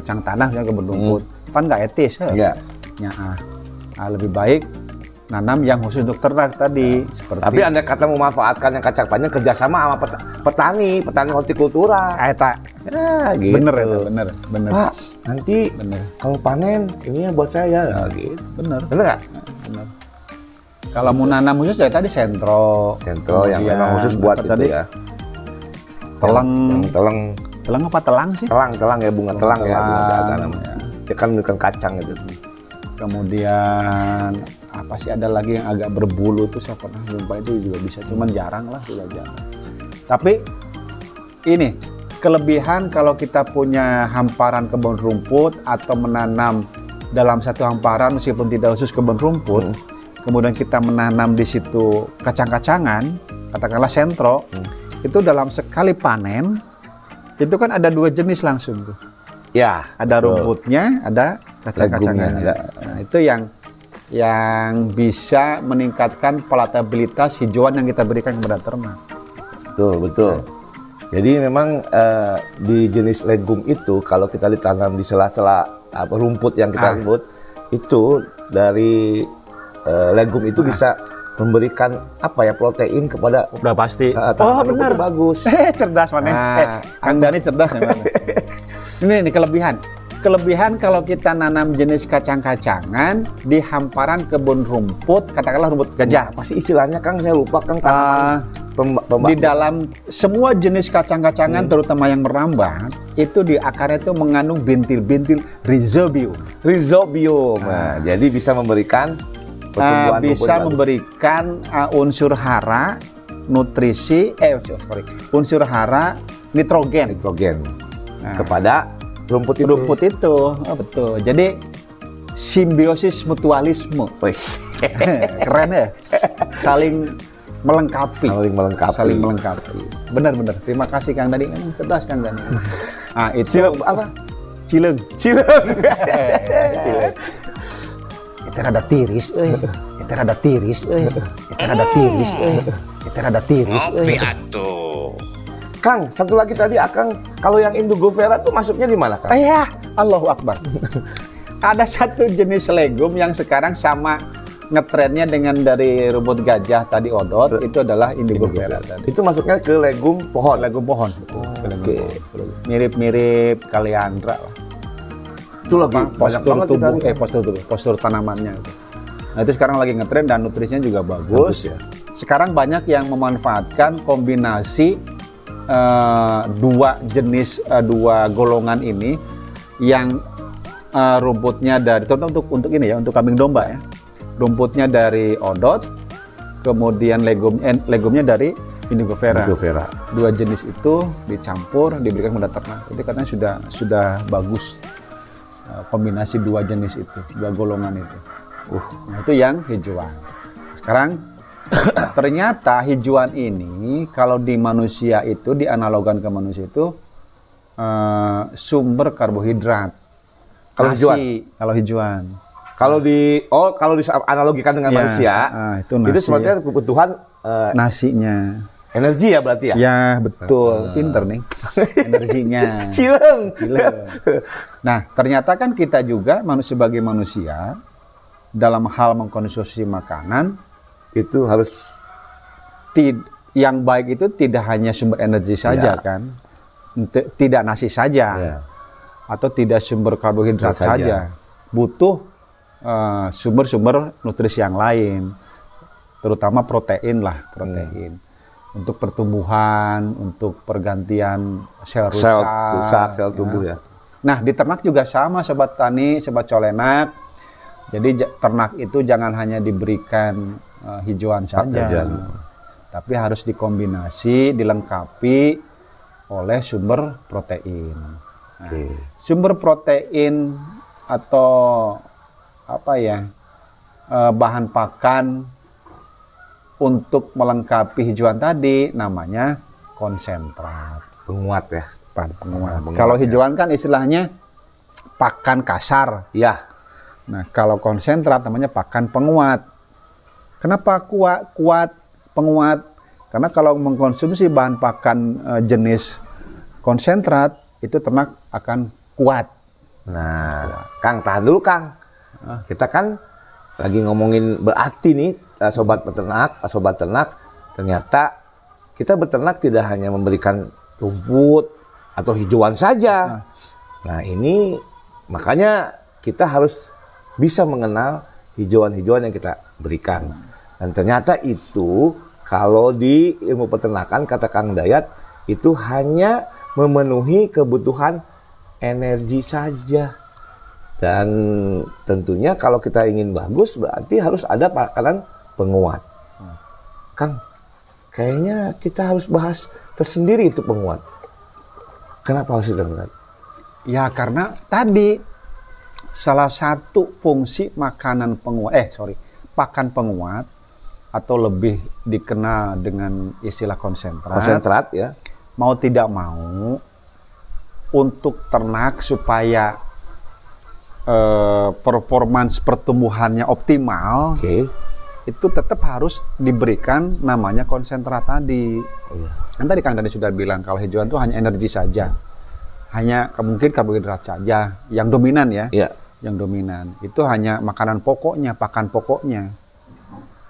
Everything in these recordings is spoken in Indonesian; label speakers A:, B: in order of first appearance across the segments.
A: kacang tanah misalnya kebun rumput, kan nggak etis ya.
B: Iya.
A: Ya, ah. Nah, lebih baik nanam yang khusus untuk ternak tadi seperti
B: Tapi anda kata memanfaatkan yang kacang panjang kerjasama sama pet- petani, petani hortikultura.
A: Eta,
B: Ya, gitu.
A: bener ya, bener, bener,
B: Pak, nanti
A: bener,
B: kalau panen ini buat saya. Nah, gitu.
A: bener,
B: Bener nggak?
A: bener. Kalau mau nanam khusus ya tadi sentro,
B: Sentro yang memang khusus buat itu
A: tadi
B: ya.
A: telang,
B: Yang telang,
A: telang apa telang sih?
B: telang, telang ya bunga telang, ya bunga
A: Telang,
B: namanya.
A: ya.
B: Kan bukan kacang itu.
A: Kemudian apa sih ada lagi yang agak berbulu tuh saya pernah lupa itu juga bisa, cuman jarang lah sudah jarang. Tapi ini kelebihan kalau kita punya hamparan kebun rumput atau menanam dalam satu hamparan meskipun tidak khusus kebun rumput,
B: Hmm.
A: kemudian kita menanam di situ kacang-kacangan, katakanlah sentro,
B: Hmm.
A: itu dalam sekali panen itu kan ada dua jenis langsung tuh.
B: Ya,
A: Ada
B: betul.
A: rumputnya, ada kacang-kacangannya.
B: Legumnya,
A: Nah, itu yang yang bisa meningkatkan palatabilitas hijauan yang kita berikan kepada ternak.
B: Betul, betul. Jadi memang eh, di jenis legum itu kalau kita ditanam di sela-sela apa rumput yang kita
A: Ah.
B: sebut itu dari eh, legum itu bisa memberikan apa ya protein kepada
A: Udah pasti.
B: eh,
A: oh benar.
B: bagus.
A: Eh cerdas mana?
B: Nah,
A: eh, Kang Dani cerdas ya ini ini kelebihan. Kelebihan kalau kita nanam jenis kacang-kacangan di hamparan kebun rumput, katakanlah rumput gajah.
B: Apa sih istilahnya Kang? Saya lupa Kang tanaman
A: Ah, di dalam semua jenis kacang-kacangan
B: Hmm.
A: terutama yang merambat itu di akarnya itu mengandung bintil-bintil rhizobium
B: rhizobium. Nah, jadi bisa memberikan
A: Uh, bisa memberikan uh, unsur hara nutrisi eh sorry unsur hara nitrogen.
B: Nitrogen.
A: Nah,
B: kepada rumput itu.
A: rumput itu oh, betul. Jadi simbiosis mutualisme. Keren ya. Saling melengkapi.
B: Saling melengkapi.
A: saling melengkapi. Benar-benar terima kasih Kang Dani Emang cerdas Kang Dani ah itu
B: Cilep apa?
A: cileng.
B: Cileng.
A: Cileng. Itu rada tiris euy itu rada tiris euy itu rada tiris euy itu rada tiris euy
B: Kang, satu lagi tadi Akang, kalau yang Indigo Vera tuh masuknya di mana, Kang?
A: Ayah, Allahu Akbar. Ada satu jenis legum yang sekarang sama ngetrennya dengan dari rumput gajah tadi odot itu adalah indigo
B: Indigo
A: vera tadi.
B: Itu masuknya ke legum pohon.
A: Legum pohon. Legum
B: Oke.
A: pohon. Mirip-mirip kaliandra lah.
B: Itu lagi
A: Apa, postur
B: banget
A: tubuh,
B: kita
A: eh postur tubuh, postur tanamannya. itu. Nah itu sekarang lagi ngetren dan nutrisinya juga bagus.
B: bagus ya.
A: Sekarang banyak yang memanfaatkan kombinasi eh, dua jenis eh, dua golongan ini yang eh, rumputnya dari terutama untuk untuk ini ya untuk kambing domba ya. Rumputnya dari odot, kemudian legum eh, legumnya dari indigo vera.
B: Indigo Vera.
A: Dua jenis itu dicampur diberikan kepada ternak. Itu katanya sudah sudah bagus kombinasi dua jenis itu, dua golongan itu.
B: Uh,
A: Nah, itu yang hijauan. Sekarang ternyata hijauan ini kalau di manusia itu dianalogan ke manusia itu eh, sumber karbohidrat.
B: Kalau hijauan?
A: Kalau hijauan.
B: kalau di oh kalau dianalogikan dengan
A: Ya,
B: manusia,
A: ah, itu
B: itu,
A: nasi,
B: sebenarnya kebutuhan eh,
A: Nasinya.
B: Energi ya berarti ya.
A: Ya, betul. Pinter nih. Energinya.
B: Cileng.
A: Gila. Nah, ternyata kan kita juga manusia sebagai manusia dalam hal mengkonsumsi makanan
B: itu harus
A: tid- yang baik itu tidak hanya sumber energi saja
B: Ya.
A: kan T- tidak nasi saja
B: ya,
A: atau tidak sumber karbohidrat
B: Saja.
A: saja butuh eh, sumber-sumber nutrisi yang lain terutama protein lah protein untuk pertumbuhan untuk pergantian sel rusak
B: sel rusak sel tubuh ya.
A: Nah, di ternak juga sama, sobat tani, sobat colenak. Jadi ja- ternak itu jangan hanya diberikan eh, hijauan saja, tapi harus dikombinasi, dilengkapi oleh sumber protein. Nah,
B: Oke.
A: Sumber protein atau apa ya eh, bahan pakan untuk melengkapi hijauan tadi namanya konsentrat
B: Penguat ya.
A: pakan penguat.
B: penguat,
A: Kalau
B: ya.
A: hijauan kan istilahnya pakan kasar.
B: Ya,
A: Nah, kalau konsentrat namanya pakan penguat. Kenapa kuat kuat penguat? Karena kalau mengkonsumsi bahan pakan eh, jenis konsentrat itu ternak akan kuat.
B: Nah, Kang tahan dulu Kang. Kita kan lagi ngomongin berarti nih sobat peternak, eh, sobat ternak, ternyata kita beternak tidak hanya memberikan rumput atau hijauan saja. Nah, ini makanya kita harus bisa mengenal hijauan-hijauan yang kita berikan. Dan ternyata itu kalau di ilmu peternakan kata Kang Dayat itu hanya memenuhi kebutuhan energi saja. Dan tentunya kalau kita ingin bagus berarti harus ada makanan penguat. Kang, kayaknya kita harus bahas tersendiri itu penguat. Kenapa harus penguat?
A: Ya karena tadi salah satu fungsi makanan penguat, eh sorry, pakan penguat atau lebih dikenal dengan istilah konsentrat,
B: Konsentrat ya.
A: mau tidak mau untuk ternak supaya eh, performance pertumbuhannya optimal
B: Oke.
A: Itu tetap harus diberikan namanya konsentrat tadi.
B: Iya.
A: Kan tadi Kang Dani sudah bilang kalau hijauan itu hanya energi saja. Hanya mungkin karbohidrat saja yang dominan ya.
B: Iya.
A: Yang dominan. Itu hanya makanan pokoknya, pakan pokoknya.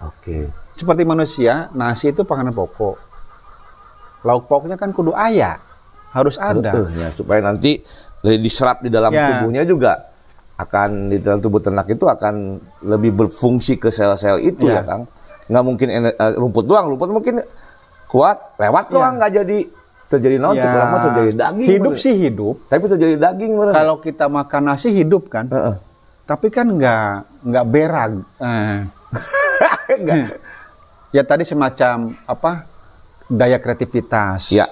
B: Oke.
A: Seperti manusia, nasi itu pakanan pokok. Lauk pokoknya kan kudu ayah. Harus ada.
B: Eh, ya, supaya nanti diserap di dalam
A: Ya.
B: tubuhnya juga akan di dalam tubuh ternak itu akan lebih berfungsi ke sel-sel itu ya,
A: Ya.
B: Kang. Nggak mungkin eh, rumput doang, rumput mungkin kuat, lewat
A: Ya.
B: doang nggak jadi terjadi naon cek urang mah terjadi daging.
A: Hidup
B: bener.
A: sih hidup.
B: Tapi terjadi daging bener.
A: Kalau kita makan nasi hidup kan.
B: Heeh.
A: Tapi kan nggak nggak berag.
B: Nggak.
A: Ya tadi semacam apa daya kreativitas.
B: Ya.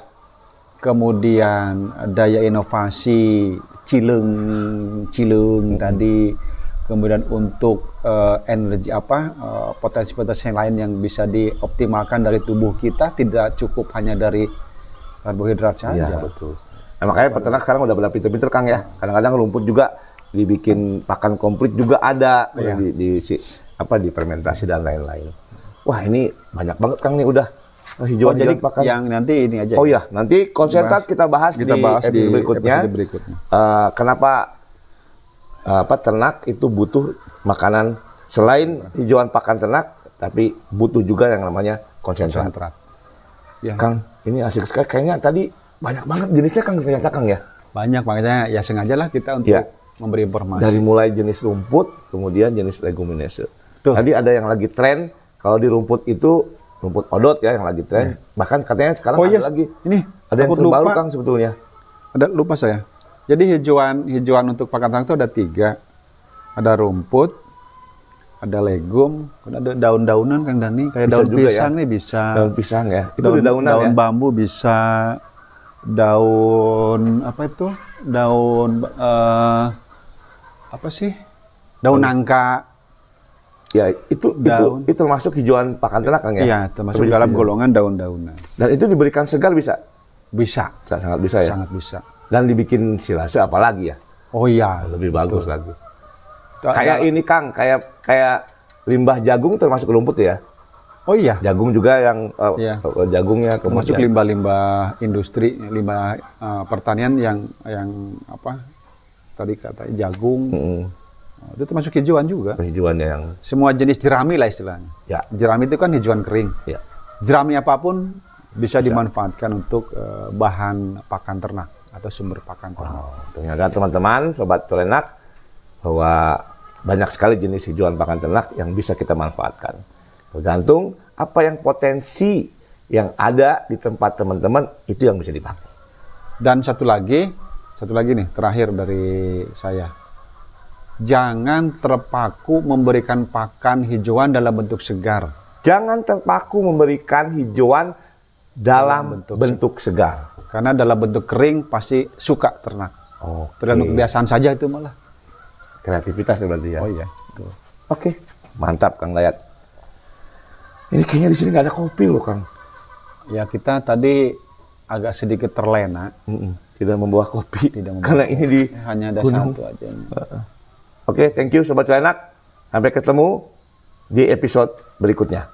A: Kemudian daya inovasi, cileng, cileng tadi. Kemudian untuk eh, energi apa eh, potensi-potensi yang lain yang bisa dioptimalkan dari tubuh kita tidak cukup hanya dari karbohidrat saja.
B: Iya betul. Nah, makanya peternak sekarang udah pada pinter-pinter Kang ya. Kadang-kadang rumput juga dibikin pakan komplit juga ada
A: Iya.
B: di, di si- apa di fermentasi dan lain-lain. Wah ini banyak banget Kang nih udah
A: Oh,
B: hijau-hijauan
A: jadi
B: pakan.
A: yang nanti ini aja.
B: Oh ya, nanti konsentrat kita bahas
A: Kita
B: di
A: bahas di
B: episode berikutnya.
A: episode berikutnya.
B: Eh, kenapa eh, apa ternak itu butuh makanan selain hijauan pakan ternak, tapi butuh juga yang namanya konsentrat.
A: konsentrat. Ya,
B: Kang, ini asik sekali. Kayaknya tadi banyak banget jenisnya Kang ternyata Kang ya.
A: banyak makanya ya sengajalah kita untuk
B: Iya.
A: memberi informasi.
B: Dari mulai jenis rumput, kemudian jenis leguminase.
A: Tuh.
B: Tadi ada yang lagi tren, kalau di rumput itu rumput odot ya yang lagi tren. Bahkan katanya sekarang
A: Oh
B: ada
A: iya,
B: lagi.
A: ini
B: Ada yang terbaru
A: lupa.
B: Kang sebetulnya.
A: Ada lupa saya. Jadi hijauan hijauan untuk pakan ternak itu ada tiga. Ada rumput, ada legum, ada daun-daunan Kang Dani, kayak
B: Bisa
A: daun
B: juga ya.
A: pisang nih bisa.
B: Daun pisang ya. Itu
A: daun,
B: daunan
A: daun
B: ya.
A: bambu bisa. Daun apa itu? Daun eh, apa sih? Daun nangka.
B: Ya, itu
A: Daun.
B: itu itu termasuk hijauan pakan ternak Kang ya.
A: Iya, termasuk
B: Tapi
A: dalam golongan daun-daunan.
B: Dan itu diberikan segar bisa.
A: Bisa,
B: Sa- Sangat bisa ya.
A: sangat bisa.
B: Dan dibikin silase apalagi ya.
A: Oh iya,
B: Lebih bagus lagi. Kayak ini Kang, kayak kayak limbah jagung termasuk rumput ya.
A: Oh iya,
B: Jagung juga yang eh,
A: Iya.
B: eh, jagungnya
A: termasuk
B: kemudian
A: limbah-limbah industri, limbah eh, pertanian yang yang apa tadi kata jagung. Oh, itu termasuk hijauan juga.
B: hijauannya yang
A: Semua jenis jerami lah istilahnya.
B: ya
A: Jerami itu kan hijauan kering.
B: ya.
A: Jerami apa pun bisa, dimanfaatkan untuk eh, bahan pakan ternak atau sumber pakan ternak.
B: Oh, ternyata teman-teman sobat ternak bahwa banyak sekali jenis hijauan pakan ternak yang bisa kita manfaatkan. Tergantung apa yang potensi yang ada di tempat teman-teman itu yang bisa dipakai.
A: Dan satu lagi, satu lagi nih terakhir dari saya. Jangan terpaku memberikan pakan hijauan dalam bentuk segar.
B: Jangan terpaku memberikan hijauan dalam
A: bentuk
B: bentuk, segar.
A: Karena dalam bentuk kering pasti suka ternak.
B: Oh,
A: Tergantung kebiasaan saja itu malah.
B: kreativitas ya berarti ya.
A: Oh iya.
B: Oke, mantap Kang Dayat. Ini kayaknya di sini nggak ada kopi loh Kang.
A: Ya kita tadi agak sedikit terlena.
B: Mm-mm, Tidak membawa kopi.
A: Tidak membawa
B: Karena ini di
A: Hanya ada
B: gunung.
A: satu aja.
B: Oke, okay, thank you Sobat Celenak. Sampai ketemu di episode berikutnya.